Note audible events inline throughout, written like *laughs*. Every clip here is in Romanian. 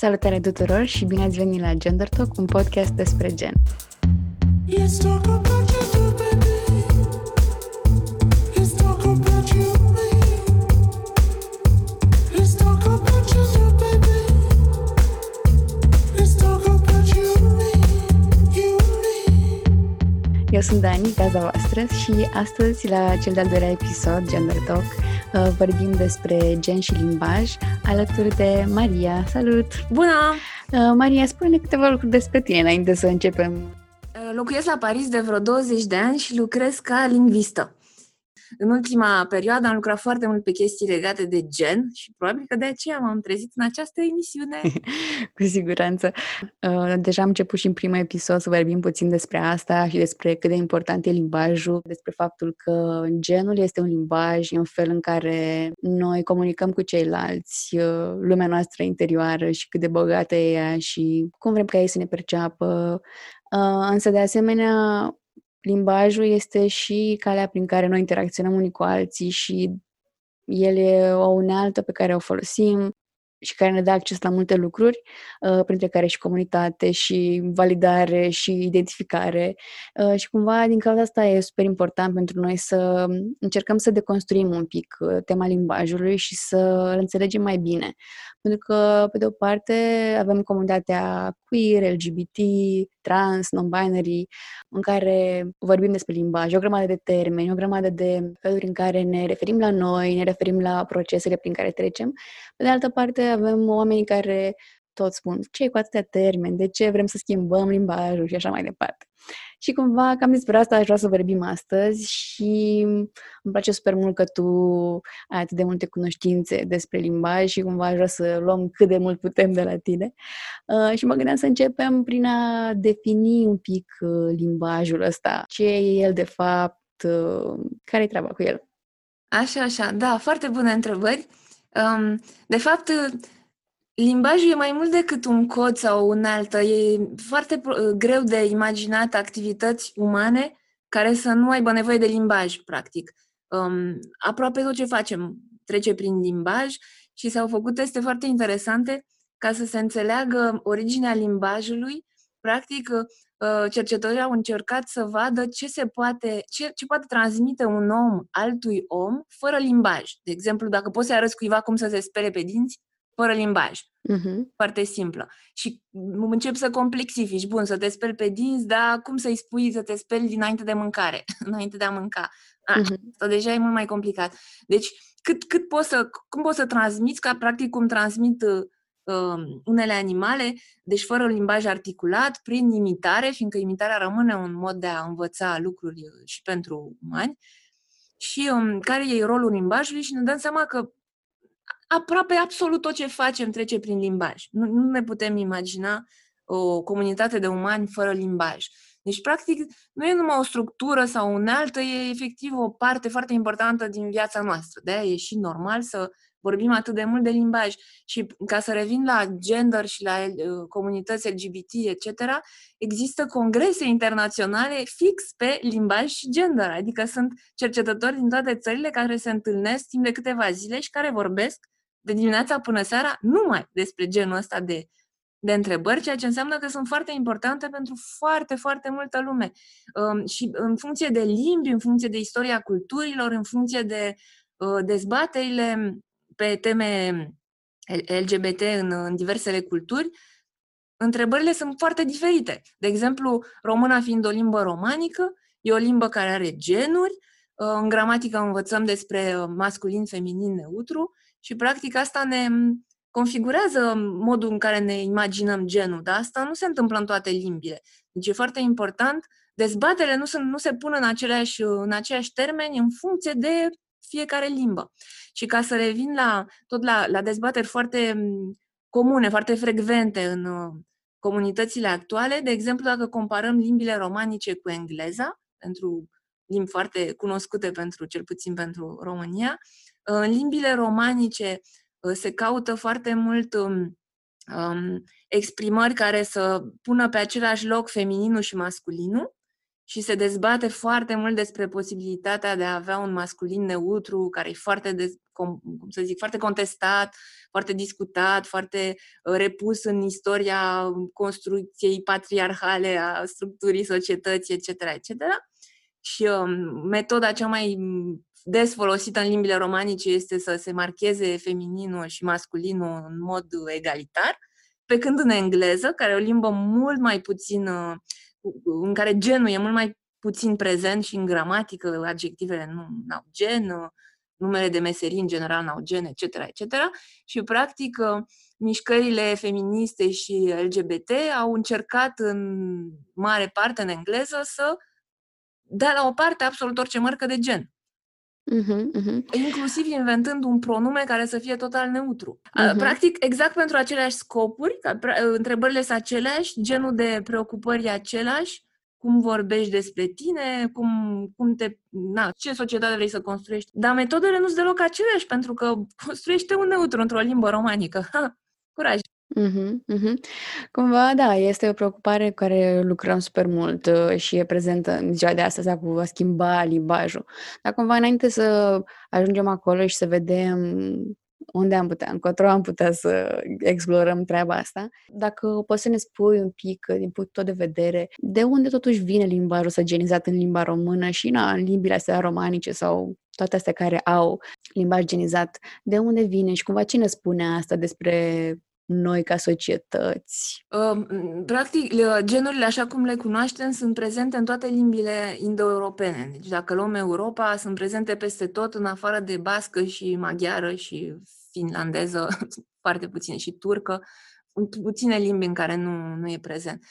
Salutare tuturor și bine ați venit la Gender Talk, un podcast despre gen. Eu sunt Dani, gaza voastră și astăzi la cel de-al doilea episod, Gender Talk, uh, vorbim despre gen și limbaj alături de Maria. Salut! Bună! Uh, Maria, spune câteva lucruri despre tine înainte să începem. Uh, locuiesc la Paris de vreo 20 de ani și lucrez ca lingvistă. În ultima perioadă am lucrat foarte mult pe chestii legate de gen și probabil că de aceea m-am trezit în această emisiune. *laughs* Cu siguranță. Uh, deja am început și în primul episod să vorbim puțin despre asta și despre cât de important e limbajul, despre faptul că genul este un limbaj, e un fel în care noi comunicăm cu ceilalți, uh, lumea noastră interioară și cât de bogată e ea și cum vrem ca ei să ne perceapă. Uh, însă, de asemenea, limbajul este și calea prin care noi interacționăm unii cu alții și el e o unealtă pe care o folosim și care ne dă acces la multe lucruri, uh, printre care și comunitate, și validare, și identificare. Uh, și cumva, din cauza asta, e super important pentru noi să încercăm să deconstruim un pic uh, tema limbajului și să îl înțelegem mai bine. Pentru că, pe de o parte, avem comunitatea queer, LGBT, trans, non-binary, în care vorbim despre limbaj, o grămadă de termeni, o grămadă de feluri în care ne referim la noi, ne referim la procesele prin care trecem. Pe de altă parte, avem oameni care tot spun ce e cu atâtea termeni, de ce vrem să schimbăm limbajul și așa mai departe. Și cumva cam despre asta aș vrea să vorbim astăzi și îmi place super mult că tu ai atât de multe cunoștințe despre limbaj și cumva aș vrea să luăm cât de mult putem de la tine. Uh, și mă gândeam să începem prin a defini un pic uh, limbajul ăsta. Ce e el de fapt? Uh, care e treaba cu el? Așa, așa. Da, foarte bune întrebări. Um, de fapt, Limbajul e mai mult decât un cod sau un altă. E foarte greu de imaginat activități umane care să nu aibă nevoie de limbaj, practic. Um, aproape tot ce facem trece prin limbaj și s-au făcut teste foarte interesante ca să se înțeleagă originea limbajului. Practic, uh, cercetătorii au încercat să vadă ce se poate, ce, ce poate transmite un om altui om fără limbaj. De exemplu, dacă poți să arăți cuiva cum să se spere pe dinți, fără limbaj. Uh-huh. Foarte simplă. Și încep să complexifici. Bun, să te speli pe dinți, dar cum să-i spui să te speli dinainte de mâncare, *laughs* înainte de a mânca? A, uh-huh. Asta deja e mult mai complicat. Deci, cât, cât poți să, cum poți să transmiți, ca practic cum transmit uh, unele animale, deci fără limbaj articulat, prin imitare, fiindcă imitarea rămâne un mod de a învăța lucruri uh, și pentru umani, și um, care e rolul limbajului și ne dăm seama că aproape absolut tot ce facem trece prin limbaj. Nu, nu ne putem imagina o comunitate de umani fără limbaj. Deci, practic, nu e numai o structură sau unealtă, e efectiv o parte foarte importantă din viața noastră. de e și normal să vorbim atât de mult de limbaj. Și ca să revin la gender și la uh, comunități LGBT, etc., există congrese internaționale fix pe limbaj și gender. Adică sunt cercetători din toate țările care se întâlnesc timp de câteva zile și care vorbesc de dimineața până seara numai despre genul ăsta de, de întrebări, ceea ce înseamnă că sunt foarte importante pentru foarte, foarte multă lume. Um, și în funcție de limbi, în funcție de istoria culturilor, în funcție de uh, dezbaterile pe teme LGBT în, în diversele culturi, întrebările sunt foarte diferite. De exemplu, româna fiind o limbă romanică, e o limbă care are genuri, uh, în gramatică învățăm despre masculin, feminin, neutru și practic asta ne configurează modul în care ne imaginăm genul, dar asta nu se întâmplă în toate limbile. Deci e foarte important, dezbaterile nu, sunt, nu se pun în aceleași, în aceiași termeni în funcție de fiecare limbă. Și ca să revin la, tot la, la dezbateri foarte comune, foarte frecvente în uh, comunitățile actuale, de exemplu, dacă comparăm limbile romanice cu engleza, pentru limbi foarte cunoscute pentru, cel puțin pentru România, în limbile romanice uh, se caută foarte mult um, um, exprimări care să pună pe același loc femininul și masculinul și se dezbate foarte mult despre posibilitatea de a avea un masculin neutru care e foarte, de, cum, cum să zic, foarte contestat, foarte discutat, foarte uh, repus în istoria construcției patriarhale a structurii societății, etc., etc. Și um, metoda cea mai des folosită în limbile romanice este să se marcheze femininul și masculinul în mod egalitar, pe când în engleză, care e o limbă mult mai puțin, uh, în care genul e mult mai puțin prezent și în gramatică, adjectivele nu au gen, uh, numele de meserii în general n-au gen, etc., etc. Și, practic, uh, mișcările feministe și LGBT au încercat în mare parte în engleză să dea la o parte absolut orice marcă de gen. Uh-huh, uh-huh. Inclusiv inventând un pronume care să fie total neutru. Uh-huh. Practic, exact pentru aceleași scopuri, întrebările sunt aceleași, genul de preocupări e același, cum vorbești despre tine, cum, cum te, na, ce societate vrei să construiești. Dar metodele nu sunt deloc aceleași, pentru că construiește un neutru într-o limbă romanică. Ha, *laughs* curaj! Uh-huh, uh-huh. Cumva, da, este o preocupare cu care lucrăm super mult uh, și e prezentă în ziua de astăzi cu a schimba limbajul. Dar cumva, înainte să ajungem acolo și să vedem unde am putea, încotro am putea să explorăm treaba asta. Dacă poți să ne spui un pic, din punctul de vedere, de unde totuși vine limbajul genizat în limba română și na, în limbile astea romanice sau toate astea care au limbaj genizat, de unde vine și cumva cine spune asta despre noi ca societăți? Practic, genurile așa cum le cunoaștem sunt prezente în toate limbile indo-europene. Deci dacă luăm Europa, sunt prezente peste tot, în afară de bască și maghiară și finlandeză, *laughs* foarte puține, și turcă, sunt puține limbi în care nu, nu e prezent.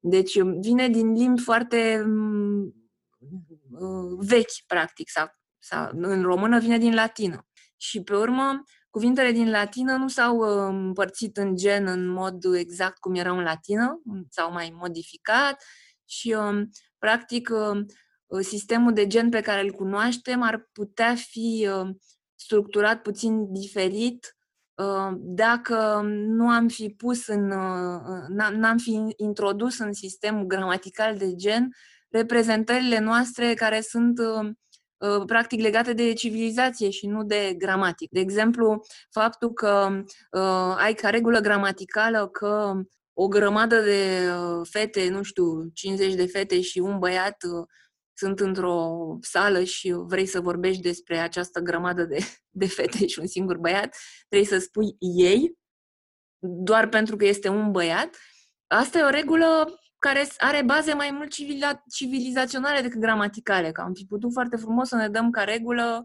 Deci vine din limbi foarte uh, vechi, practic, sau, sau în română vine din latină. Și pe urmă, Cuvintele din latină nu s-au uh, împărțit în gen în mod exact cum erau în latină, s-au mai modificat și, um, practic, um, uh, sistemul de gen pe care îl cunoaștem ar putea fi uh, structurat puțin diferit dacă nu am fi pus în, n-am fi introdus în sistemul gramatical de gen reprezentările noastre care sunt Uh, practic legate de civilizație și nu de gramatic. De exemplu, faptul că uh, ai ca regulă gramaticală că o grămadă de uh, fete, nu știu, 50 de fete și un băiat uh, sunt într-o sală și vrei să vorbești despre această grămadă de, de fete și un singur băiat, trebuie să spui ei, doar pentru că este un băiat. Asta e o regulă care are baze mai mult civila- civilizaționale decât gramaticale, că am fi putut foarte frumos să ne dăm ca regulă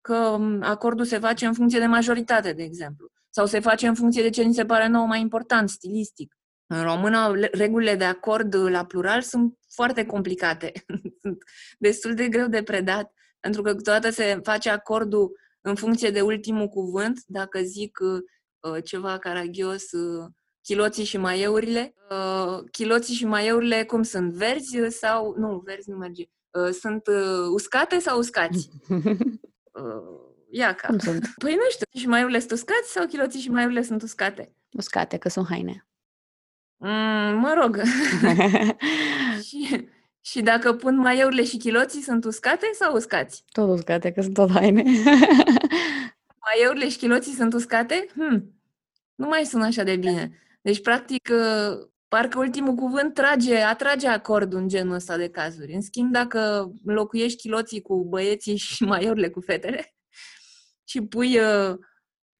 că acordul se face în funcție de majoritate, de exemplu, sau se face în funcție de ce ni se pare nou mai important, stilistic. În română, regulile de acord la plural sunt foarte complicate, *laughs* sunt destul de greu de predat, pentru că câteodată se face acordul în funcție de ultimul cuvânt, dacă zic uh, ceva caragios, uh, chiloții și maieurile. Uh, chiloții și maieurile cum sunt? Verzi sau... Nu, verzi nu merge. Uh, sunt uh, uscate sau uscați? *laughs* uh, ia ca. Cum sunt? Păi nu știu. Și maieurile sunt uscați sau chiloții și maieurile sunt uscate? Uscate, că sunt haine. Mm, mă rog. *laughs* și, și dacă pun maieurile și chiloții, sunt uscate sau uscați? Tot uscate, că sunt tot haine. maieurile și chiloții sunt uscate? Hmm. Nu mai sună așa de bine. Deci, practic, uh, parcă ultimul cuvânt trage, atrage acordul în genul ăsta de cazuri. În schimb, dacă înlocuiești chiloții cu băieții și *laughs* maiorele cu fetele și pui uh,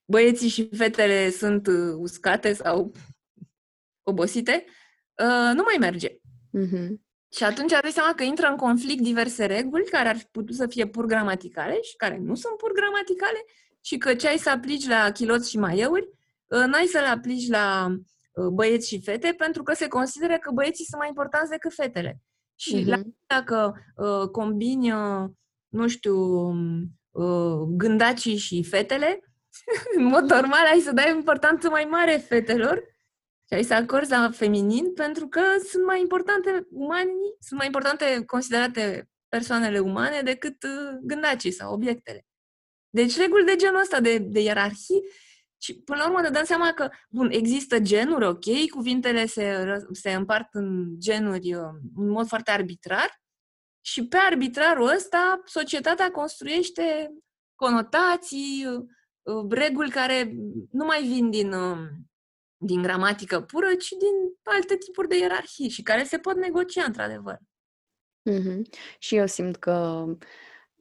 băieții și fetele sunt uh, uscate sau obosite, nu mai merge. Mm-hmm. Și atunci dai seama că intră în conflict diverse reguli care ar fi putut să fie pur gramaticale și care nu sunt pur gramaticale și că ce ai să aplici la chiloți și maieuri Ă, n-ai să le aplici la ă, băieți și fete pentru că se consideră că băieții sunt mai importanți decât fetele. Și uh-huh. la, dacă uh, combini, uh, nu știu, uh, gândacii și fetele, *laughs* în mod normal ai să dai importanță mai mare fetelor și ai să acorzi la feminin pentru că sunt mai importante umanii, sunt mai importante considerate persoanele umane decât uh, gândacii sau obiectele. Deci reguli de genul ăsta de, de ierarhii și până la urmă ne dăm seama că, bun, există genuri, ok, cuvintele se, se împart în genuri uh, în mod foarte arbitrar, și pe arbitrarul ăsta societatea construiește conotații, uh, reguli care nu mai vin din, uh, din gramatică pură, ci din alte tipuri de ierarhii și care se pot negocia într-adevăr. Mm-hmm. Și eu simt că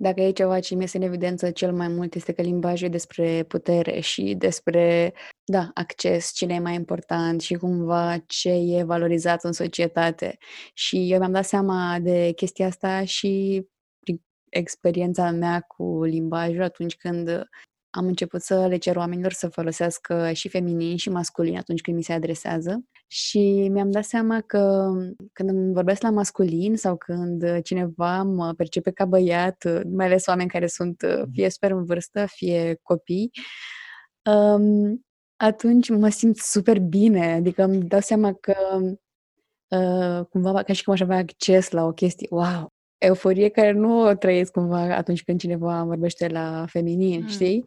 dacă e ceva ce mi este în evidență cel mai mult este că limbajul e despre putere și despre, da, acces, cine e mai important și cumva ce e valorizat în societate. Și eu mi-am dat seama de chestia asta și prin experiența mea cu limbajul atunci când am început să le cer oamenilor să folosească și feminin și masculin atunci când mi se adresează și mi-am dat seama că când îmi vorbesc la masculin sau când cineva mă percepe ca băiat, mai ales oameni care sunt fie super în vârstă, fie copii, um, atunci mă simt super bine, adică îmi dau seama că uh, cumva ca și cum aș avea acces la o chestie, wow, euforie care nu o trăiesc cumva atunci când cineva vorbește la feminin, mm. știi?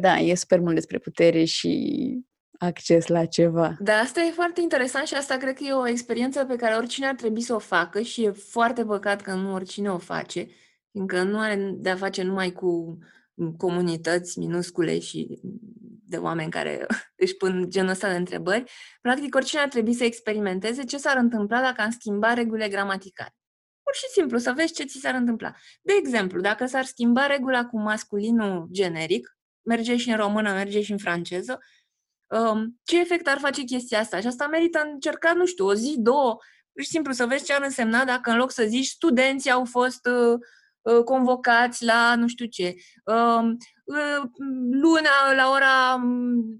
Da, e super mult despre putere și acces la ceva. Da, asta e foarte interesant și asta cred că e o experiență pe care oricine ar trebui să o facă și e foarte păcat că nu oricine o face, fiindcă nu are de-a face numai cu comunități minuscule și de oameni care *laughs* își pun genul ăsta de întrebări. Practic, oricine ar trebui să experimenteze ce s-ar întâmpla dacă am schimba regulile gramaticale. Pur și simplu, să vezi ce ți s-ar întâmpla. De exemplu, dacă s-ar schimba regula cu masculinul generic, merge și în română, merge și în franceză, um, ce efect ar face chestia asta? Și asta merită încercat, nu știu, o zi, două, pur și simplu să vezi ce ar însemna dacă în loc să zici studenții au fost uh, uh, convocați la nu știu ce. Uh, uh, luna, la ora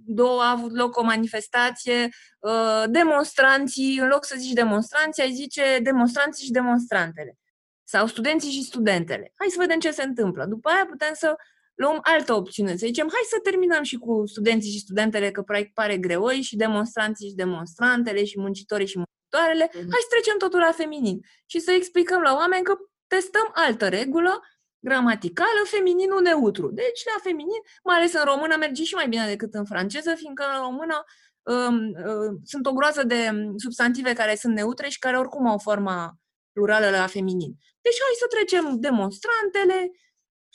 două, a avut loc o manifestație, uh, demonstranții, în loc să zici demonstranții, ai zice demonstranții și demonstrantele. Sau studenții și studentele. Hai să vedem ce se întâmplă. După aia putem să luăm altă opțiune. Să zicem, hai să terminăm și cu studenții și studentele, că pare greoi, și demonstranții și demonstrantele, și muncitorii și muncitoarele. Mm-hmm. Hai să trecem totul la feminin. Și să explicăm la oameni că testăm altă regulă gramaticală, femininul neutru. Deci, la feminin, mai ales în română, merge și mai bine decât în franceză, fiindcă în română um, um, sunt o groază de substantive care sunt neutre și care oricum au forma plurală la feminin. Deci, hai să trecem demonstrantele,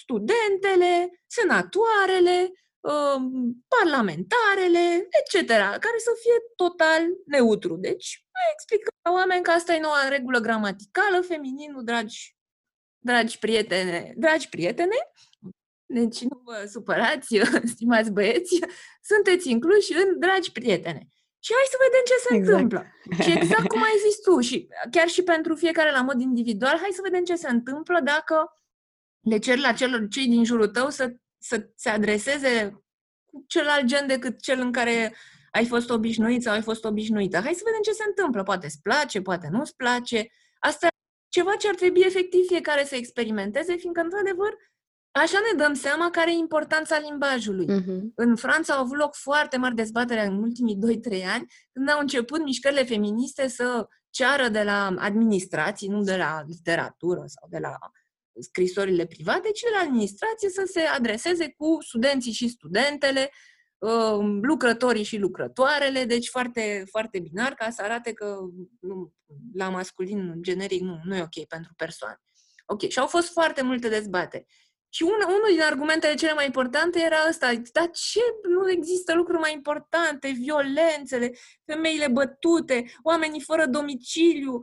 studentele, senatoarele, um, parlamentarele, etc., care să fie total neutru. Deci, explicăm la oameni că asta e noua regulă gramaticală, femininul, dragi, dragi prietene, dragi prietene, deci nu vă supărați, *laughs* stimați băieți, sunteți incluși în dragi prietene. Și hai să vedem ce se exact. întâmplă. Și exact cum ai zis tu, și chiar și pentru fiecare la mod individual, hai să vedem ce se întâmplă dacă le cer la celor, cei din jurul tău să, să se adreseze cu celălalt gen decât cel în care ai fost obișnuit sau ai fost obișnuită. Hai să vedem ce se întâmplă. Poate îți place, poate nu îți place. Asta e ceva ce ar trebui efectiv fiecare să experimenteze, fiindcă, într-adevăr, așa ne dăm seama care e importanța limbajului. Uh-huh. În Franța au avut loc foarte mari dezbatere în ultimii 2-3 ani, când au început mișcările feministe să ceară de la administrații, nu de la literatură sau de la scrisorile private, ci la administrație să se adreseze cu studenții și studentele, um, lucrătorii și lucrătoarele, deci foarte, foarte binar ca să arate că nu, la masculin generic nu, nu e ok pentru persoane. Ok, și au fost foarte multe dezbateri. Și un, unul din argumentele cele mai importante era ăsta, dar ce nu există lucruri mai importante, violențele, femeile bătute, oamenii fără domiciliu,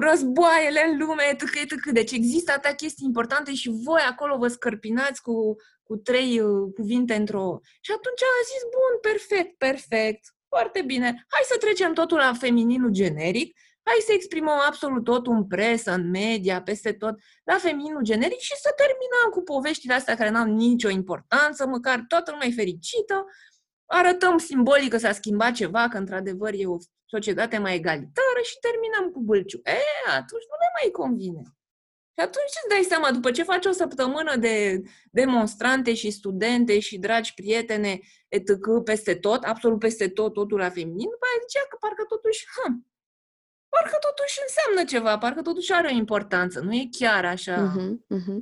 războaiele în lume, etc., etc. Deci există atâtea chestii importante și voi acolo vă scărpinați cu, cu trei uh, cuvinte într-o... Și atunci a zis, bun, perfect, perfect, foarte bine, hai să trecem totul la femininul generic, Hai să exprimăm absolut tot în presă, în media, peste tot, la femininul generic și să terminăm cu poveștile astea care n-au nicio importanță, măcar toată lumea e fericită, arătăm simbolic că s-a schimbat ceva, că într-adevăr e o societate mai egalitară și terminăm cu bâlciu. E, atunci nu ne mai convine. Și atunci îți dai seama, după ce faci o săptămână de demonstrante și studente și dragi prietene, etc., peste tot, absolut peste tot, totul la feminin, după aia zicea că parcă totuși, hm, parcă totuși înseamnă ceva, parcă totuși are o importanță, nu e chiar așa. Uh-huh, uh-huh.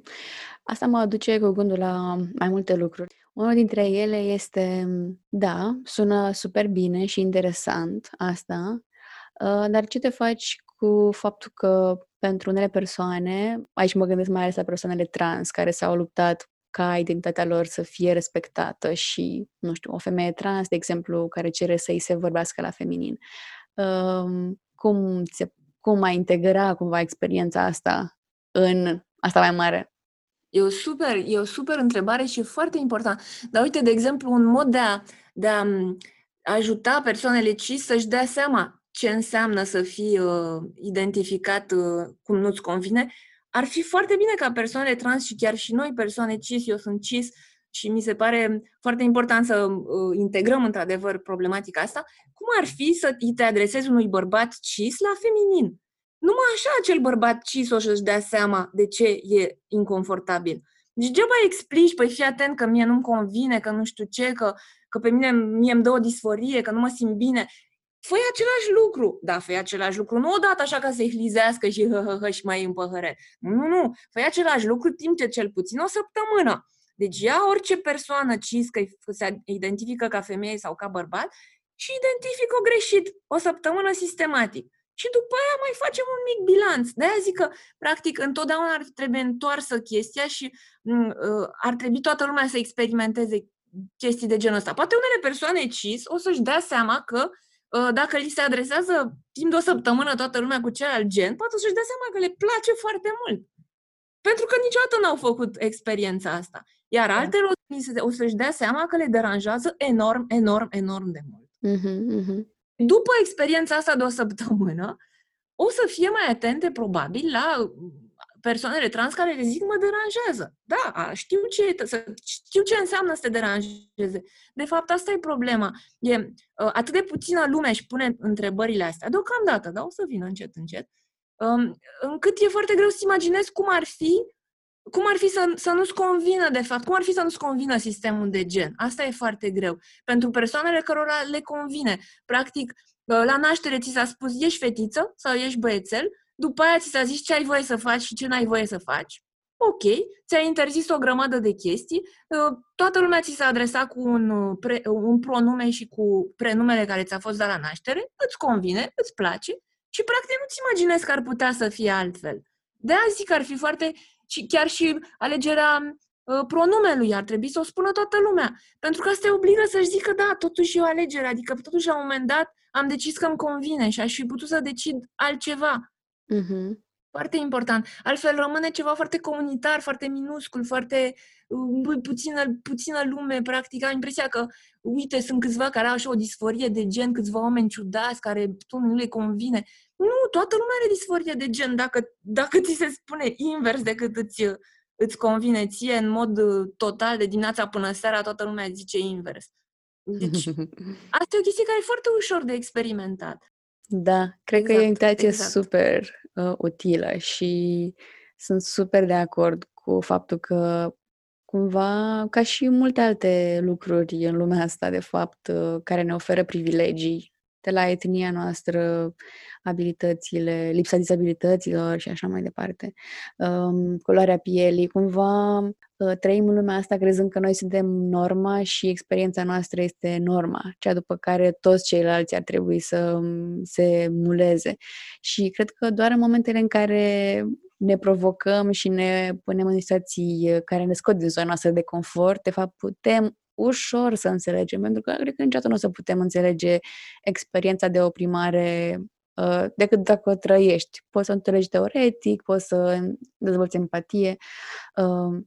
Asta mă aduce cu gândul la mai multe lucruri. Unul dintre ele este, da, sună super bine și interesant asta, uh, dar ce te faci cu faptul că pentru unele persoane, aici mă gândesc mai ales la persoanele trans care s-au luptat ca identitatea lor să fie respectată și, nu știu, o femeie trans, de exemplu, care cere să îi se vorbească la feminin. Um, cum, ți cum ai integra cumva experiența asta în asta mai mare? E o super, e o super întrebare și e foarte important. Dar uite, de exemplu, un mod de a, de a ajuta persoanele cis să-și dea seama ce înseamnă să fii uh, identificat uh, cum nu-ți convine, ar fi foarte bine ca persoanele trans și chiar și noi, persoane cis, eu sunt cis și mi se pare foarte important să uh, integrăm într-adevăr problematica asta, cum ar fi să te adresezi unui bărbat cis la feminin? Numai așa acel bărbat cis o să-și dea seama de ce e inconfortabil. Deci degeaba explici, păi fii atent că mie nu-mi convine, că nu știu ce, că, că pe mine mie îmi dă o disforie, că nu mă simt bine. Făi același lucru. Da, făi același lucru. Nu odată așa ca să-i hlizească și hă, hă, hă și mai împăhăre. Nu, nu, nu. Făi același lucru timp ce cel puțin o săptămână. Deci ia orice persoană cis, că se identifică ca femeie sau ca bărbat, și identifică-o greșit o săptămână sistematic. Și după aia mai facem un mic bilanț. De-aia zic că, practic, întotdeauna ar trebui întoarsă chestia și mm, uh, ar trebui toată lumea să experimenteze chestii de genul ăsta. Poate unele persoane cis o să-și dea seama că uh, dacă li se adresează timp de o săptămână toată lumea cu celălalt gen, poate să-și dea seama că le place foarte mult. Pentru că niciodată n-au făcut experiența asta. Iar da. altele o să-și dea seama că le deranjează enorm, enorm, enorm de mult. Uh-huh, uh-huh. După experiența asta de o săptămână, o să fie mai atente, probabil, la persoanele trans care le zic mă deranjează. Da, știu ce, știu ce înseamnă să te deranjeze. De fapt, asta e problema. E, ă, atât de puțină lume își pune întrebările astea, deocamdată, dar o să vină încet, încet, um, încât e foarte greu să imaginezi cum ar fi cum ar fi să, să nu-ți convină, de fapt, cum ar fi să nu-ți convină sistemul de gen? Asta e foarte greu. Pentru persoanele cărora le convine. Practic, ă, la naștere ți s-a spus ești fetiță sau ești băiețel, după aia ți s-a zis ce ai voie să faci și ce n-ai voie să faci. Ok, ți-ai interzis o grămadă de chestii, ă, toată lumea ți s-a adresat cu un, ă, pre, un pronume și cu prenumele care ți-a fost dat la naștere, îți convine, îți place și practic nu-ți imaginezi că ar putea să fie altfel. De aia zic că ar fi foarte și chiar și alegerea uh, pronumelui ar trebui să o spună toată lumea. Pentru că asta te obligă să-și zică, da, totuși e o alegere, adică totuși la un moment dat am decis că îmi convine și aș fi putut să decid altceva. Uh-huh. Foarte important. Altfel rămâne ceva foarte comunitar, foarte minuscul, foarte uh, puțină, puțină lume, practic. Am impresia că, uite, sunt câțiva care au așa o disforie de gen, câțiva oameni ciudați care tu nu le convine. Nu, toată lumea are disforie de gen. Dacă, dacă ți se spune invers decât îți, îți convine ție în mod uh, total de dimineața până seara, toată lumea zice invers. Deci, *laughs* asta e o chestie care e foarte ușor de experimentat. Da, cred exact, că e o exact, invitație exact. super uh, utilă și sunt super de acord cu faptul că cumva, ca și multe alte lucruri în lumea asta, de fapt, uh, care ne oferă privilegii, de la etnia noastră, abilitățile, lipsa dizabilităților și așa mai departe, um, culoarea pielii, cumva uh, trăim în lumea asta crezând că noi suntem norma și experiența noastră este norma, cea după care toți ceilalți ar trebui să um, se muleze. Și cred că doar în momentele în care ne provocăm și ne punem în situații care ne scot din zona noastră de confort, de fapt putem ușor să înțelegem, pentru că cred că niciodată nu o să putem înțelege experiența de oprimare uh, decât dacă o trăiești. Poți să o înțelegi teoretic, poți să dezvolți empatie, uh,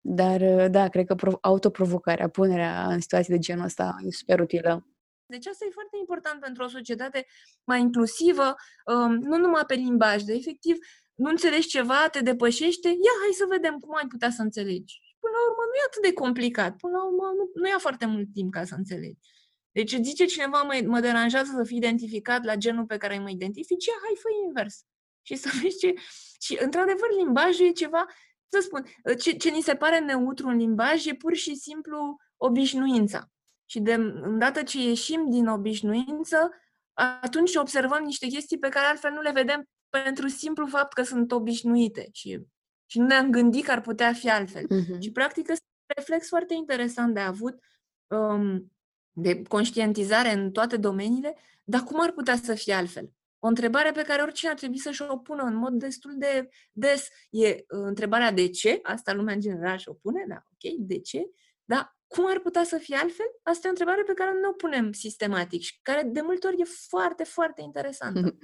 dar uh, da, cred că autoprovocarea, punerea în situații de genul ăsta e super utilă. Deci asta e foarte important pentru o societate mai inclusivă, um, nu numai pe limbaj, de efectiv, nu înțelegi ceva, te depășește, ia hai să vedem cum ai putea să înțelegi până la urmă nu e atât de complicat. Până la urmă nu, nu ia foarte mult timp ca să înțelegi. Deci îți zice cineva, mă, mă deranjează să fii identificat la genul pe care mă identifici, hai, fă invers. Și să *laughs* vezi ce... Și, într-adevăr, limbajul e ceva, să spun, ce, ce ni se pare neutru în limbaj e pur și simplu obișnuința. Și de îndată ce ieșim din obișnuință, atunci observăm niște chestii pe care altfel nu le vedem pentru simplu fapt că sunt obișnuite. Și și nu ne-am gândit că ar putea fi altfel. Uh-huh. Și, practic, este un reflex foarte interesant de avut, um, de conștientizare în toate domeniile, dar cum ar putea să fie altfel? o întrebare pe care oricine ar trebui să-și o pună în mod destul de des. E uh, întrebarea de ce, asta lumea în general și-o pune, da, ok, de ce, dar cum ar putea să fie altfel? Asta e o întrebare pe care nu o punem sistematic și care de multe ori e foarte, foarte interesantă.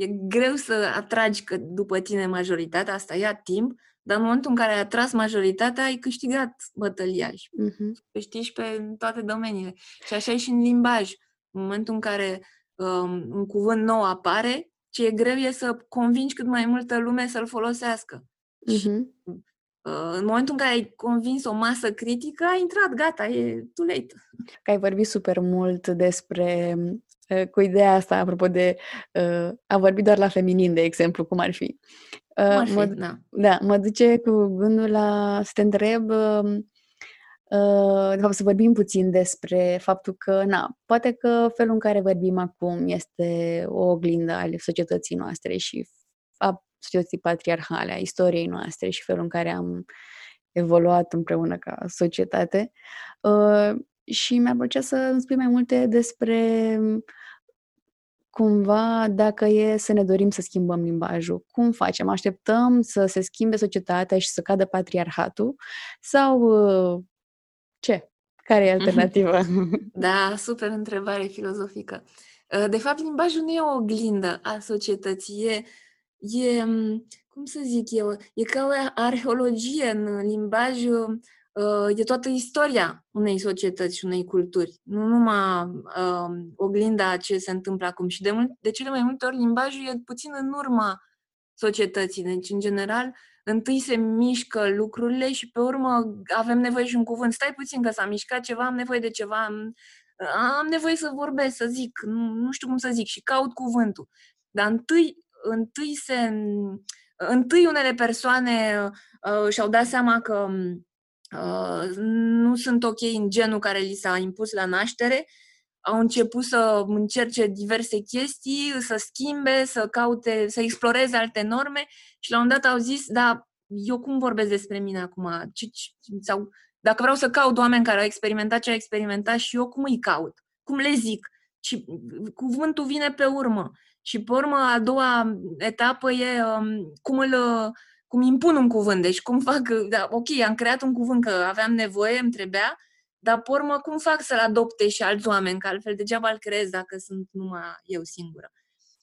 E greu să atragi că după tine majoritatea, asta ia timp, dar în momentul în care ai atras majoritatea, ai câștigat bătălia și uh-huh. câștigi pe toate domeniile. Și așa e și în limbaj. În momentul în care um, un cuvânt nou apare, ce e greu e să convingi cât mai multă lume să-l folosească. Uh-huh. Și, uh, în momentul în care ai convins o masă critică, ai intrat, gata, e too late. Că ai vorbit super mult despre uh, cu ideea asta, apropo de uh, a vorbi doar la feminin, de exemplu, cum ar fi. Uh, cum ar fi, mă, da. da, mă duce cu gândul la să te întreb uh, Uh, de fapt, să vorbim puțin despre faptul că, na, poate că felul în care vorbim acum este o oglindă ale societății noastre și a societății patriarhale, a istoriei noastre și felul în care am evoluat împreună ca societate. Uh, și mi-ar plăcea să îmi spui mai multe despre cumva dacă e să ne dorim să schimbăm limbajul. Cum facem? Așteptăm să se schimbe societatea și să cadă patriarhatul? Sau uh, ce? Care e *laughs* alternativa? Da, super întrebare filozofică. Uh, de fapt, limbajul nu e o oglindă a societății, e, e cum să zic eu, e ca o arheologie în limbaj, uh, e toată istoria unei societăți și unei culturi, nu numai uh, oglinda ce se întâmplă acum. Și de, mult, de cele mai multe ori limbajul e puțin în urma societății. Deci, în general, întâi se mișcă lucrurile și pe urmă avem nevoie și un cuvânt. Stai puțin că s-a mișcat ceva, am nevoie de ceva, am, am nevoie să vorbesc, să zic, nu, nu știu cum să zic și caut cuvântul. Dar întâi, întâi se... Întâi unele persoane uh, și-au dat seama că uh, nu sunt ok în genul care li s-a impus la naștere au început să încerce diverse chestii, să schimbe, să caute, să exploreze alte norme și la un dat au zis, da, eu cum vorbesc despre mine acum? Ce, ce, sau dacă vreau să caut oameni care au experimentat ce au experimentat și eu cum îi caut? Cum le zic? Și cuvântul vine pe urmă. Și pe urmă, a doua etapă e um, cum îl cum impun un cuvânt. Deci cum fac, da, ok, am creat un cuvânt că aveam nevoie, îmi trebuia, dar, pe urmă, cum fac să-l adopte și alți oameni? Că altfel degeaba îl creez dacă sunt numai eu singură.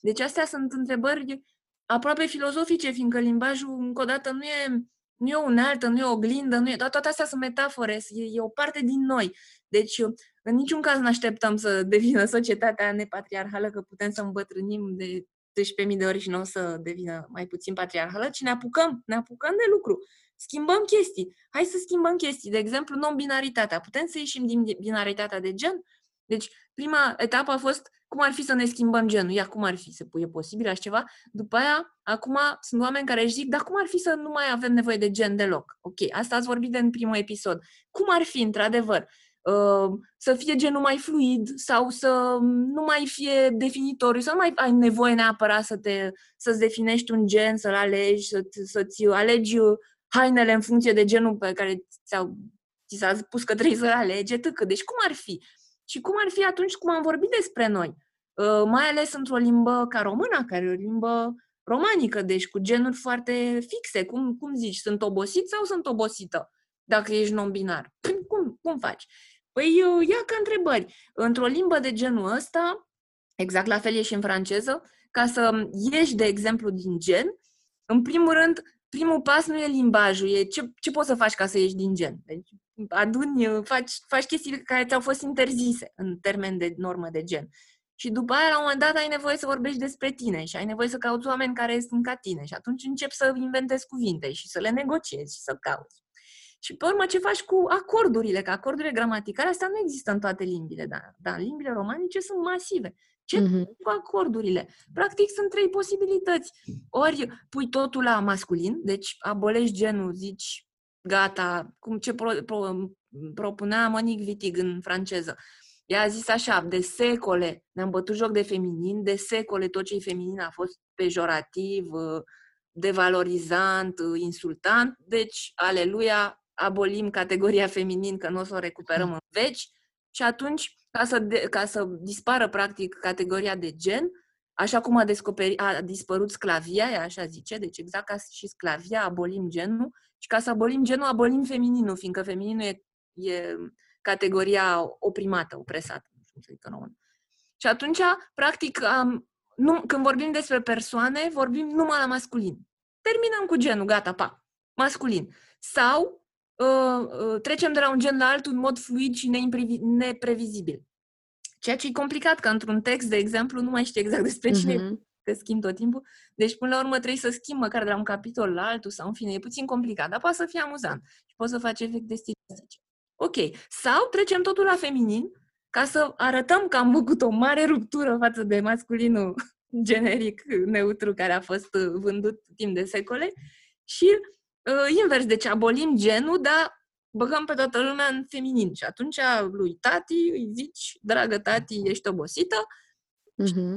Deci astea sunt întrebări aproape filozofice, fiindcă limbajul, încă o dată, nu e, nu e o unealtă, nu e o oglindă, nu e, dar toate astea sunt metafore, e, e o parte din noi. Deci, în niciun caz nu așteptăm să devină societatea nepatriarhală, că putem să îmbătrânim de 12.000 de ori și nu o să devină mai puțin patriarhală, ci ne apucăm, ne apucăm de lucru schimbăm chestii. Hai să schimbăm chestii. De exemplu, non-binaritatea. Putem să ieșim din binaritatea de gen? Deci, prima etapă a fost cum ar fi să ne schimbăm genul. Ia, cum ar fi? Se e posibil așa ceva? După aia, acum sunt oameni care își zic, dar cum ar fi să nu mai avem nevoie de gen deloc? Ok, asta ați vorbit de în primul episod. Cum ar fi, într-adevăr, uh, să fie genul mai fluid sau să nu mai fie definitoriu, să nu mai ai nevoie neapărat să te, să-ți definești un gen, să-l alegi, să, să-ți alegi hainele în funcție de genul pe care ți-au, ți s-a spus că trebuie să alege, tâcă. Deci cum ar fi? Și cum ar fi atunci cum am vorbit despre noi? Uh, mai ales într-o limbă ca româna, care e o limbă romanică, deci cu genuri foarte fixe. Cum, cum zici? Sunt obosit sau sunt obosită? Dacă ești non-binar. *clears throat* Cum, cum faci? Păi uh, ia ca întrebări. Într-o limbă de genul ăsta, exact la fel e și în franceză, ca să ieși, de exemplu, din gen, în primul rând, primul pas nu e limbajul, e ce, ce poți să faci ca să ieși din gen. Deci aduni, faci, faci chestii care ți-au fost interzise în termen de normă de gen. Și după aia, la un moment dat, ai nevoie să vorbești despre tine și ai nevoie să cauți oameni care sunt ca tine și atunci începi să inventezi cuvinte și să le negociezi și să cauți. Și pe urmă ce faci cu acordurile, că acordurile gramaticale astea nu există în toate limbile, dar, dar limbile romanice sunt masive. Ce mm-hmm. cu acordurile? Practic sunt trei posibilități. Ori pui totul la masculin, deci abolești genul, zici gata, cum ce pro, pro, propunea Monique Wittig în franceză. Ea a zis așa, de secole ne-am bătut joc de feminin, de secole tot ce e feminin a fost pejorativ, devalorizant, insultant, deci, aleluia, abolim categoria feminin, că nu o să o recuperăm în veci și atunci ca să, de, ca să dispară practic categoria de gen, așa cum a, descoperit, a dispărut sclavia, ea așa zice, deci exact ca și sclavia, abolim genul, și ca să abolim genul, abolim femininul, fiindcă femininul e, e categoria oprimată, opresată, nu știu să zic în român. Și atunci, practic, am, nu, când vorbim despre persoane, vorbim numai la masculin. Terminăm cu genul, gata, pa, masculin. Sau uh, uh, trecem de la un gen la altul în mod fluid și neprevizibil. Ceea ce e complicat, că într-un text, de exemplu, nu mai știi exact despre cine uh-huh. că schimb tot timpul. Deci, până la urmă, trebuie să schimb măcar de la un capitol la altul sau, în fine, e puțin complicat, dar poate să fie amuzant și poți să faci efect de stilistice. Ok. Sau trecem totul la feminin, ca să arătăm că am făcut o mare ruptură față de masculinul generic neutru care a fost uh, vândut timp de secole și uh, invers, deci abolim genul, dar băgăm pe toată lumea în feminin. Și atunci lui tati îi zici, dragă tati, ești obosită, mm-hmm.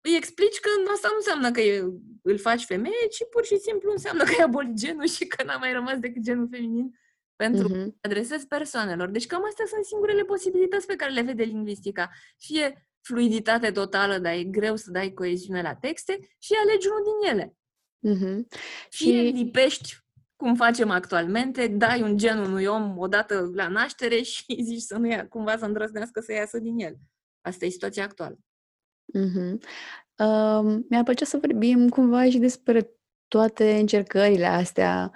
îi explici că asta nu înseamnă că e, îl faci femeie, ci pur și simplu înseamnă că e abolit genul și că n-a mai rămas decât genul feminin pentru mm-hmm. că adresezi persoanelor. Deci cam astea sunt singurele posibilități pe care le vede lingvistica. Fie fluiditate totală, dar e greu să dai coeziune la texte, fie alegi unul din ele. Mm-hmm. Fie și... lipești cum facem actualmente, dai un gen unui om odată la naștere *laughs* și zici să nu ia, cumva să îndrăznească să iasă din el. Asta e situația actuală. Mm-hmm. Uh, mi-ar plăcea să vorbim cumva și despre toate încercările astea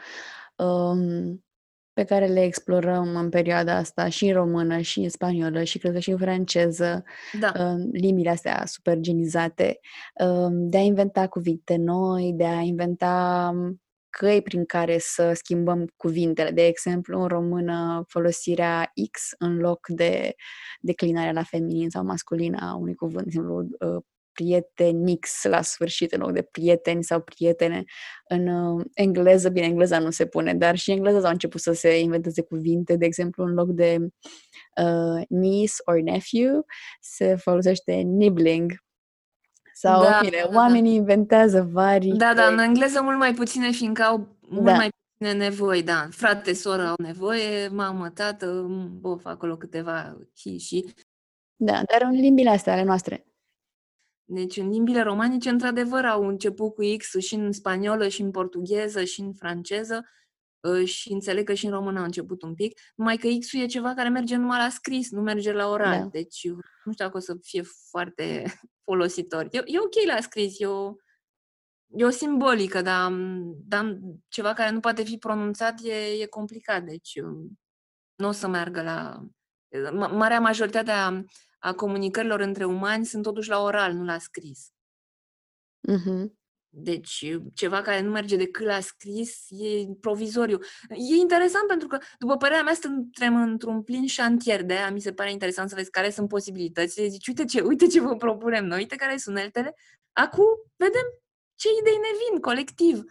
um, pe care le explorăm în perioada asta și în română, și în spaniolă, și cred că și în franceză, da. Um, limbile astea supergenizate, um, de a inventa cuvinte noi, de a inventa căi prin care să schimbăm cuvintele. De exemplu, în română, folosirea X în loc de declinarea la feminin sau masculin a unui cuvânt, de exemplu, uh, prietenix la sfârșit în loc de prieteni sau prietene. În uh, engleză, bine, engleza nu se pune, dar și engleza au început să se inventeze cuvinte, de exemplu, în loc de uh, niece or nephew, se folosește nibbling, sau, da, bine, da, da, oamenii da. inventează vari... Da, da, în engleză mult mai puține, fiindcă au mult da. mai puține nevoi, da. Frate, soră au nevoie, mamă, tată, bof, acolo câteva hi și... Da, dar în limbile astea ale noastre. Deci în limbile romanice, într-adevăr, au început cu X și în spaniolă, și în portugheză, și în franceză ă, și înțeleg că și în română a început un pic, numai că X-ul e ceva care merge numai la scris, nu merge la oral. Da. Deci nu știu dacă o să fie foarte *laughs* folositor. E, e ok la scris, e o, e o simbolică, dar, dar ceva care nu poate fi pronunțat e, e complicat, deci um, nu o să meargă la... Marea majoritate a, a comunicărilor între umani sunt totuși la oral, nu la scris. Mm-hmm. Deci, ceva care nu merge decât la scris e provizoriu. E interesant pentru că, după părerea mea, suntem într-un plin șantier de aia. Mi se pare interesant să vezi care sunt posibilitățile. Zici, uite ce, uite ce vă propunem noi, uite care sunt uneltele. Acum vedem ce idei ne vin colectiv.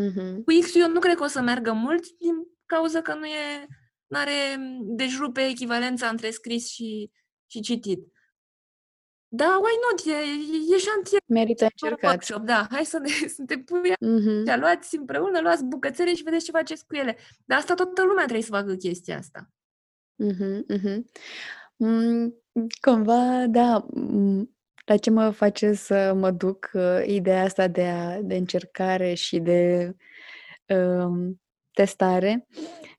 Mm-hmm. Cu x eu nu cred că o să meargă mult din cauza că nu e, nu are deci rupe echivalența între scris și, și citit. Da, why not? E, e șantier. Merită încercat. Workshop, da, hai să, ne, să te pui mm-hmm. luați împreună, luați bucățele și vedeți ce faceți cu ele. Dar asta toată lumea trebuie să facă chestia asta. Mm-hmm, mm-hmm. Mm, cumva, da, mm, la ce mă face să mă duc uh, ideea asta de, a, de încercare și de uh, testare,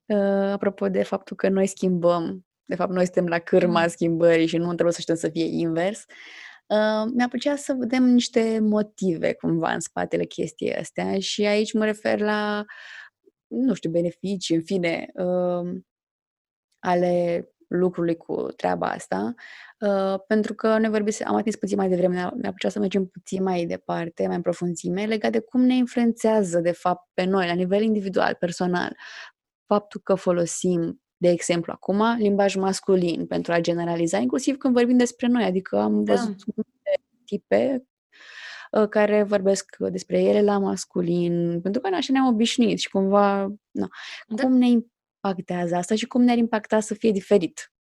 uh, apropo de faptul că noi schimbăm de fapt noi suntem la cârma mm. schimbării și nu trebuie să știm să fie invers, uh, mi-a plăcea să vedem niște motive cumva în spatele chestiei astea și aici mă refer la, nu știu, beneficii, în fine, uh, ale lucrului cu treaba asta, uh, pentru că ne vorbise, am atins puțin mai devreme, mi-a, mi-a plăcea să mergem puțin mai departe, mai în profunzime, legat de cum ne influențează, de fapt, pe noi, la nivel individual, personal, faptul că folosim de exemplu, acum, limbaj masculin, pentru a generaliza, inclusiv când vorbim despre noi. Adică am da. văzut multe tipe uh, care vorbesc despre ele la masculin, pentru că noi așa ne-am obișnuit și cumva, na, da. cum ne impactează asta și cum ne-ar impacta să fie diferit?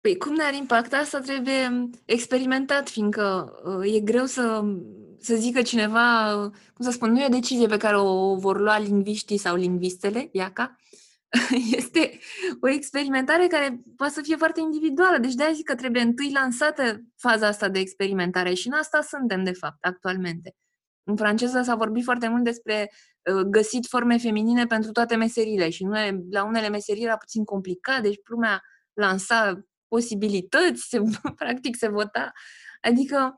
Păi cum ne-ar impacta asta trebuie experimentat, fiindcă uh, e greu să, să zică cineva, cum să spun, nu e o decizie pe care o vor lua lingviștii sau lingvistele, iaca, *laughs* este o experimentare care poate să fie foarte individuală. Deci de-aia zic că trebuie întâi lansată faza asta de experimentare și în asta suntem, de fapt, actualmente. În franceză s-a vorbit foarte mult despre uh, găsit forme feminine pentru toate meserile și nu e, la unele meserii era puțin complicat, deci lumea lansa posibilități, se, *laughs* practic se vota. Adică,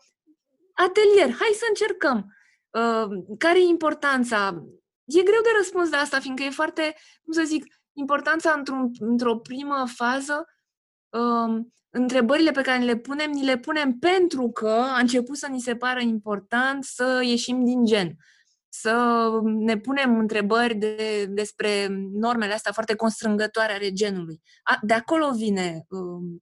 atelier, hai să încercăm. Uh, care e importanța? E greu de răspuns de asta, fiindcă e foarte, cum să zic, importanța într-un, într-o primă fază, uh, întrebările pe care le punem, ni le punem pentru că a început să ni se pară important să ieșim din gen. Să ne punem întrebări de, despre normele astea foarte constrângătoare ale genului. A, de acolo vine uh,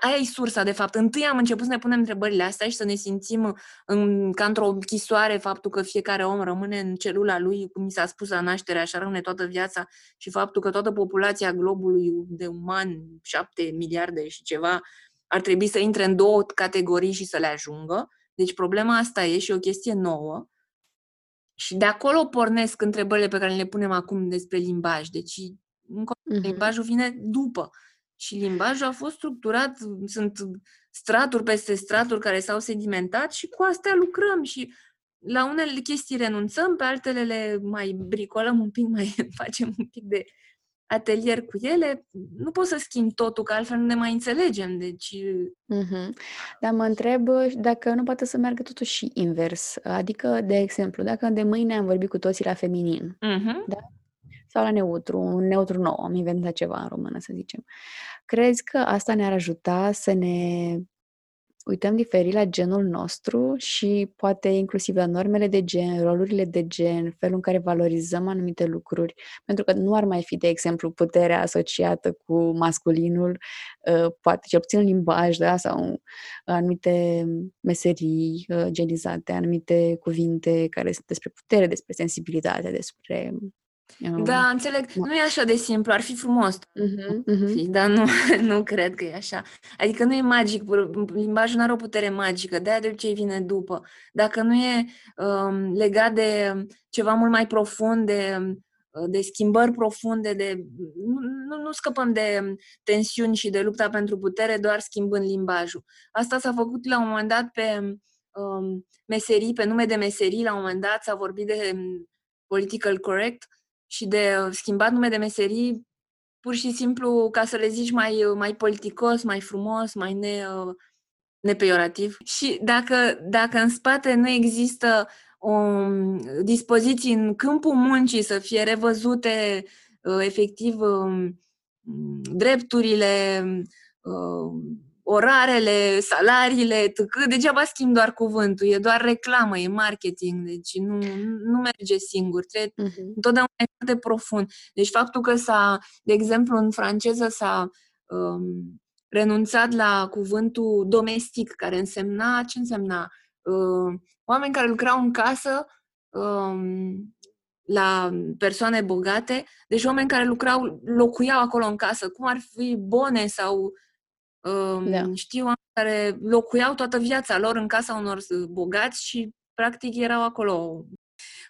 aia e sursa, de fapt. Întâi am început să ne punem întrebările astea și să ne simțim în, ca într-o închisoare faptul că fiecare om rămâne în celula lui, cum mi s-a spus la naștere, așa rămâne toată viața și faptul că toată populația globului de umani, șapte miliarde și ceva, ar trebui să intre în două categorii și să le ajungă. Deci problema asta e și o chestie nouă. Și de acolo pornesc întrebările pe care le punem acum despre limbaj. Deci, încă uh-huh. limbajul vine după. Și limbajul a fost structurat, sunt straturi peste straturi care s-au sedimentat și cu astea lucrăm și la unele chestii renunțăm, pe altele le mai bricolăm un pic, *laughs* mai facem un pic de atelier cu ele. Nu pot să schimb totul, că altfel nu ne mai înțelegem. Deci... Mm-hmm. Dar mă întreb dacă nu poate să meargă totuși și invers. Adică, de exemplu, dacă de mâine am vorbit cu toții la feminin, mm-hmm. da? Sau la neutru, un neutru nou, am inventat ceva în română, să zicem. Crezi că asta ne-ar ajuta să ne uităm diferit la genul nostru și poate inclusiv la normele de gen, rolurile de gen, felul în care valorizăm anumite lucruri, pentru că nu ar mai fi, de exemplu, puterea asociată cu masculinul, uh, poate cel puțin limbaj, da, sau anumite meserii uh, genizate, anumite cuvinte care sunt despre putere, despre sensibilitate, despre da, înțeleg. Nu e așa de simplu, ar fi frumos. Uh-huh, uh-huh. Dar nu, *laughs* nu cred că e așa. Adică nu e magic, limbajul nu are o putere magică, de-aia de ce vine după. Dacă nu e um, legat de ceva mult mai profund, de, de schimbări profunde, de nu, nu scăpăm de tensiuni și de lupta pentru putere doar schimbând limbajul. Asta s-a făcut la un moment dat pe um, meserii, pe nume de meserii, la un moment dat s-a vorbit de um, political correct și de uh, schimbat nume de meserii pur și simplu ca să le zici mai, uh, mai politicos, mai frumos, mai ne, uh, nepeiorativ. Și dacă, dacă în spate nu există o um, dispoziții în câmpul muncii să fie revăzute efectiv um, drepturile, orarele, salariile, tâcă, degeaba schimb doar cuvântul, e doar reclamă, e marketing, deci nu, nu merge singur, trebuie uh-huh. întotdeauna e foarte profund. Deci faptul că s-a, de exemplu, în franceză s-a um, renunțat la cuvântul domestic, care însemna, ce însemna? Uh, oameni care lucrau în casă, um, la persoane bogate, deci oameni care lucrau, locuiau acolo în casă, cum ar fi bone sau da. Știu oameni care locuiau toată viața lor în casa unor bogați și practic erau acolo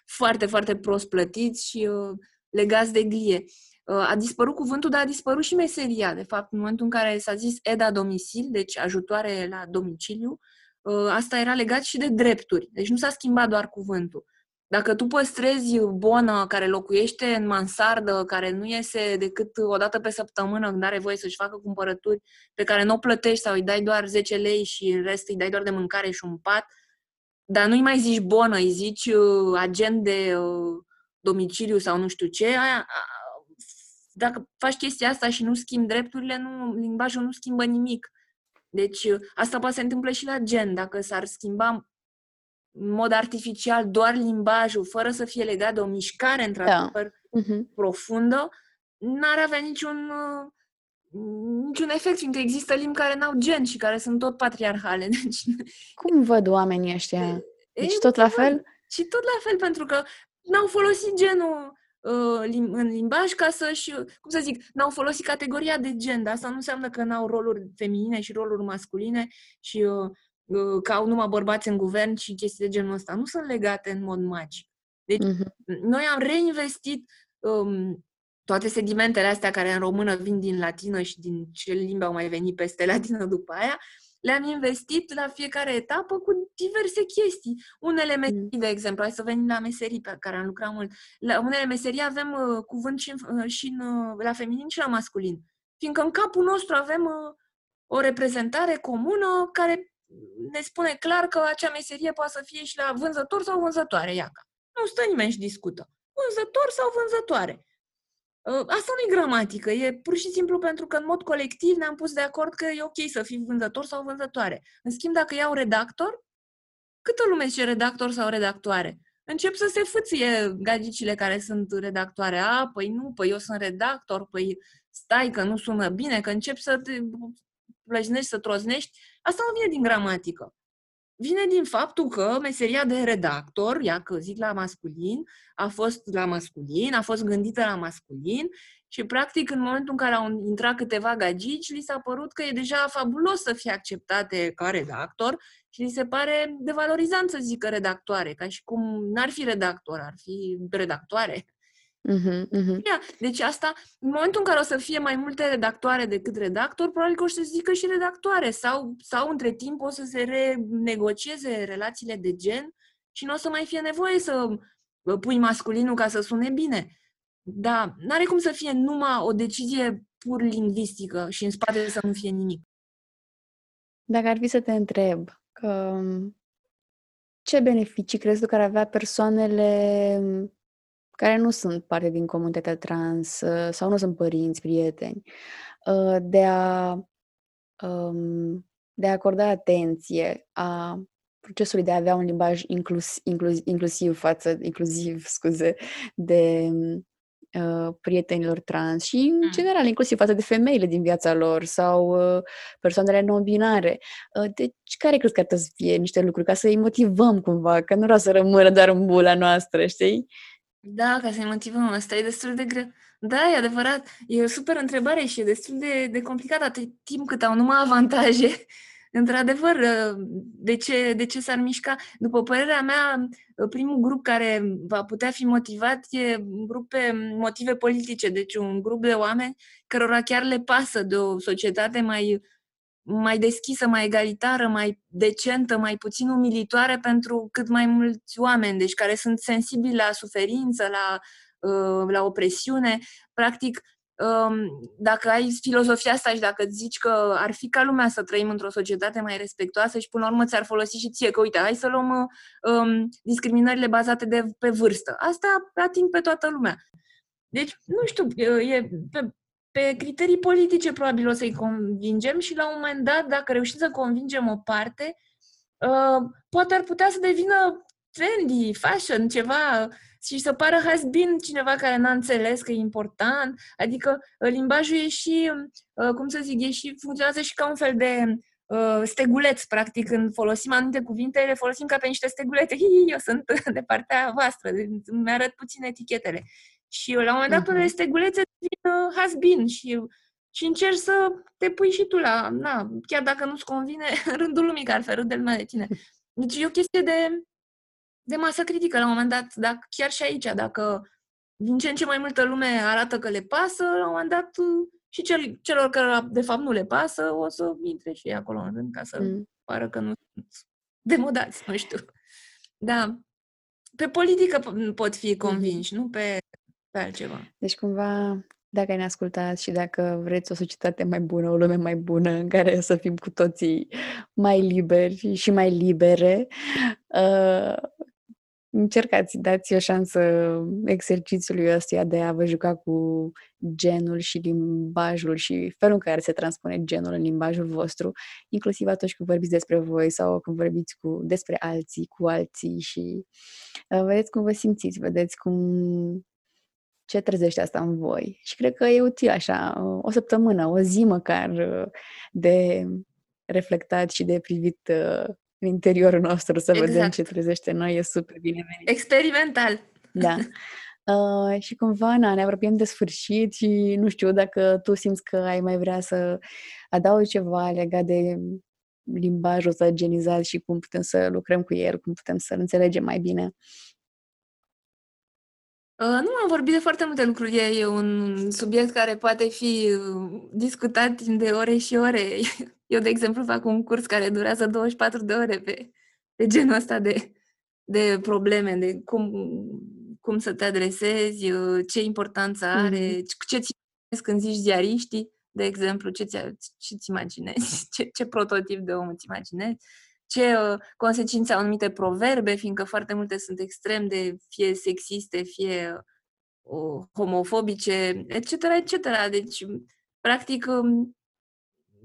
foarte, foarte prost plătiți și uh, legați de glie. Uh, a dispărut cuvântul, dar a dispărut și meseria. De fapt, în momentul în care s-a zis EDA domicil, deci ajutoare la domiciliu, uh, asta era legat și de drepturi. Deci nu s-a schimbat doar cuvântul. Dacă tu păstrezi bonă care locuiește în mansardă, care nu iese decât o dată pe săptămână când are voie să-și facă cumpărături pe care nu o plătești sau îi dai doar 10 lei și în rest îi dai doar de mâncare și un pat, dar nu-i mai zici bonă, îi zici uh, agent de uh, domiciliu sau nu știu ce, aia, dacă faci chestia asta și nu schimbi drepturile, nu, limbajul nu schimbă nimic. Deci uh, asta poate se întâmple și la gen. Dacă s-ar schimba în mod artificial doar limbajul, fără să fie legat de o mișcare într-adevăr da. uh-huh. profundă, n-ar avea niciun, uh, niciun efect, fiindcă există limbi care n-au gen și care sunt tot patriarhale. *laughs* Deci... Cum văd oamenii ăștia? Deci e, tot la fel? Și tot la fel, pentru că n-au folosit genul uh, în limbaj ca să-și, cum să zic, n-au folosit categoria de gen, dar asta nu înseamnă că n-au roluri feminine și roluri masculine și uh, Uh, că au numai bărbați în guvern și chestii de genul ăsta. Nu sunt legate în mod magic. Deci, uh-huh. noi am reinvestit um, toate sedimentele astea care în română vin din latină și din ce limbi au mai venit peste *laughs* latină după aia, le-am investit la fiecare etapă cu diverse chestii. Unele mm. meserii, de exemplu, hai să venim la meserii pe care am lucrat mult. La unele meserii avem uh, cuvânt și, în, uh, și în, uh, la feminin și la masculin. Fiindcă în capul nostru avem uh, o reprezentare comună care ne spune clar că acea meserie poate să fie și la vânzător sau vânzătoare, iaca. Nu stă nimeni și discută. Vânzător sau vânzătoare. Ă, asta nu e gramatică, e pur și simplu pentru că în mod colectiv ne-am pus de acord că e ok să fii vânzător sau vânzătoare. În schimb, dacă iau redactor, câtă lume zice redactor sau redactoare? Încep să se fâție gagicile care sunt redactoare. A, păi nu, păi eu sunt redactor, păi stai că nu sună bine, că încep să te plăjnești, să troznești. Asta nu vine din gramatică vine din faptul că meseria de redactor, ia că zic la masculin, a fost la masculin, a fost gândită la masculin și, practic, în momentul în care au intrat câteva gagici, li s-a părut că e deja fabulos să fie acceptate ca redactor și li se pare devalorizant să zică redactoare, ca și cum n-ar fi redactor, ar fi redactoare. Uh-huh, uh-huh. Deci asta, în momentul în care o să fie mai multe redactoare decât redactor, probabil că o să zică și redactoare sau, sau între timp o să se renegocieze relațiile de gen și nu o să mai fie nevoie să pui masculinul ca să sune bine. Da, n-are cum să fie numai o decizie pur lingvistică și în spate să nu fie nimic. Dacă ar fi să te întreb că ce beneficii crezi tu că ar avea persoanele care nu sunt parte din comunitatea trans uh, sau nu sunt părinți, prieteni, uh, de a, um, de a acorda atenție a procesului de a avea un limbaj inclus, inclus, inclusiv față, inclusiv, scuze, de uh, prietenilor trans și, în mm. general, inclusiv față de femeile din viața lor sau uh, persoanele non-binare. Uh, deci, care crezi că ar să fie niște lucruri ca să îi motivăm cumva, că nu vreau să rămână doar în bula noastră, știi? Da, ca să-i motivăm, asta e destul de greu. Da, e adevărat. E o super întrebare și e destul de, de complicat atât timp cât au numai avantaje. *laughs* Într-adevăr, de ce, de ce s-ar mișca? După părerea mea, primul grup care va putea fi motivat e un grup pe motive politice, deci un grup de oameni cărora chiar le pasă de o societate mai mai deschisă, mai egalitară, mai decentă, mai puțin umilitoare pentru cât mai mulți oameni, deci care sunt sensibili la suferință, la, uh, la opresiune. Practic, um, dacă ai filozofia asta și dacă zici că ar fi ca lumea să trăim într-o societate mai respectoasă și până la urmă ți-ar folosi și ție, că uite, hai să luăm um, discriminările bazate de, pe vârstă. Asta ating pe toată lumea. Deci, nu știu, e, pe, pe criterii politice probabil o să-i convingem și la un moment dat, dacă reușim să convingem o parte, uh, poate ar putea să devină trendy, fashion, ceva și să pară has been cineva care n-a înțeles că e important. Adică uh, limbajul e și, uh, cum să zic, e și, funcționează și ca un fel de uh, steguleț, practic, când folosim anumite cuvinte, le folosim ca pe niște stegulete. *laughs* Hi, eu sunt de partea voastră, îmi arăt puțin etichetele. Și la un moment dat, uh-huh. este gulețe devin uh, has been și, și încerci să te pui și tu la, na, chiar dacă nu-ți convine, *laughs* rândul lumii, că altfel râde lumea de tine. Deci e o chestie de, de masă critică la un moment dat, dacă, chiar și aici, dacă din ce în ce mai multă lume arată că le pasă, la un moment dat uh, și cel, celor care de fapt nu le pasă, o să intre și ei acolo în rând ca să mm. pară că nu sunt demodați, nu știu. Da. Pe politică pot fi convinși, mm. nu pe pe altceva. Deci, cumva, dacă ne ascultați și dacă vreți o societate mai bună, o lume mai bună, în care să fim cu toții mai liberi și mai libere, uh, încercați, dați o șansă exercițiului ăsta de a vă juca cu genul și limbajul și felul în care se transpune genul în limbajul vostru, inclusiv atunci când vorbiți despre voi sau când vorbiți cu, despre alții, cu alții și uh, vedeți cum vă simțiți, vedeți cum ce trezește asta în voi. Și cred că e util așa, o săptămână, o zi măcar de reflectat și de privit uh, în interiorul nostru să exact. vedem ce trezește în noi, e super bine venit. Experimental! Da. Uh, și cumva, na, ne apropiem de sfârșit și nu știu dacă tu simți că ai mai vrea să adaugi ceva legat de limbajul ăsta genizat și cum putem să lucrăm cu el, cum putem să-l înțelegem mai bine. Uh, nu am vorbit de foarte multe lucruri. E un subiect care poate fi uh, discutat de ore și ore. *laughs* Eu, de exemplu, fac un curs care durează 24 de ore pe, pe genul ăsta de, de probleme, de cum, cum să te adresezi, uh, ce importanță are, mm-hmm. ce ți când zici ziariștii, de exemplu, ce ți, ce-ți imaginezi, *laughs* ce, ce prototip de om îți imaginezi ce uh, consecințe au anumite proverbe, fiindcă foarte multe sunt extrem de fie sexiste, fie uh, homofobice, etc., etc. Deci, practic, um,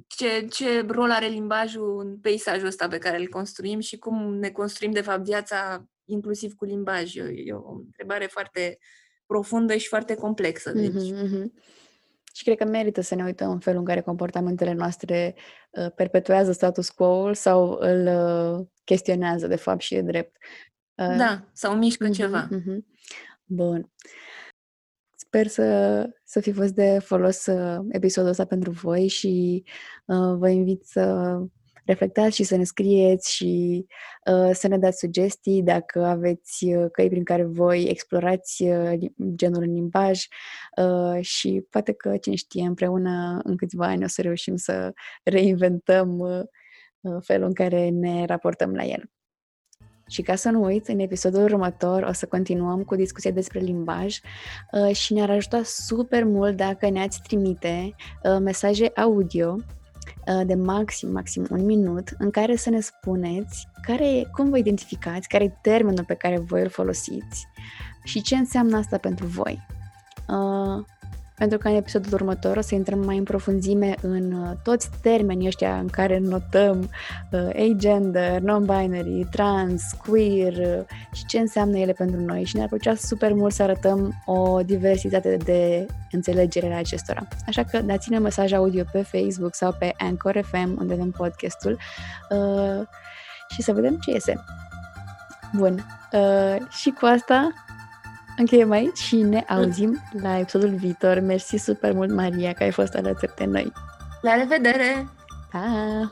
ce, ce rol are limbajul în peisajul ăsta pe care îl construim și cum ne construim, de fapt, viața inclusiv cu limbaj. E, e o întrebare foarte profundă și foarte complexă. Deci. Mm-hmm. Și cred că merită să ne uităm în felul în care comportamentele noastre uh, perpetuează status quo-ul sau îl uh, chestionează de fapt și de drept. Uh, da, sau mișcă uh-huh, ceva. Uh-huh. Bun. Sper să, să fi fost de folos uh, episodul ăsta pentru voi și uh, vă invit să reflectați și să ne scrieți și uh, să ne dați sugestii dacă aveți uh, căi prin care voi explorați uh, genul în limbaj uh, și poate că, cine știe, împreună în câțiva ani o să reușim să reinventăm uh, uh felul în care ne raportăm la el. Și ca să nu uiți, în episodul următor o să continuăm cu discuția despre limbaj uh, și ne-ar ajuta super mult dacă ne-ați trimite uh, mesaje audio Uh, de maxim, maxim un minut în care să ne spuneți care, cum vă identificați, care e termenul pe care voi îl folosiți și ce înseamnă asta pentru voi. Uh, pentru că în episodul următor o să intrăm mai în profunzime în uh, toți termenii ăștia în care notăm uh, agender, non-binary, trans, queer uh, și ce înseamnă ele pentru noi și ne-ar plăcea super mult să arătăm o diversitate de înțelegere la acestora. Așa că dați-ne mesaj audio pe Facebook sau pe Anchor FM unde avem podcastul uh, și să vedem ce iese. Bun. Uh, și cu asta Încheiem aici și ne auzim la episodul viitor. Mersi super mult, Maria, că ai fost alături de noi. La revedere! Pa!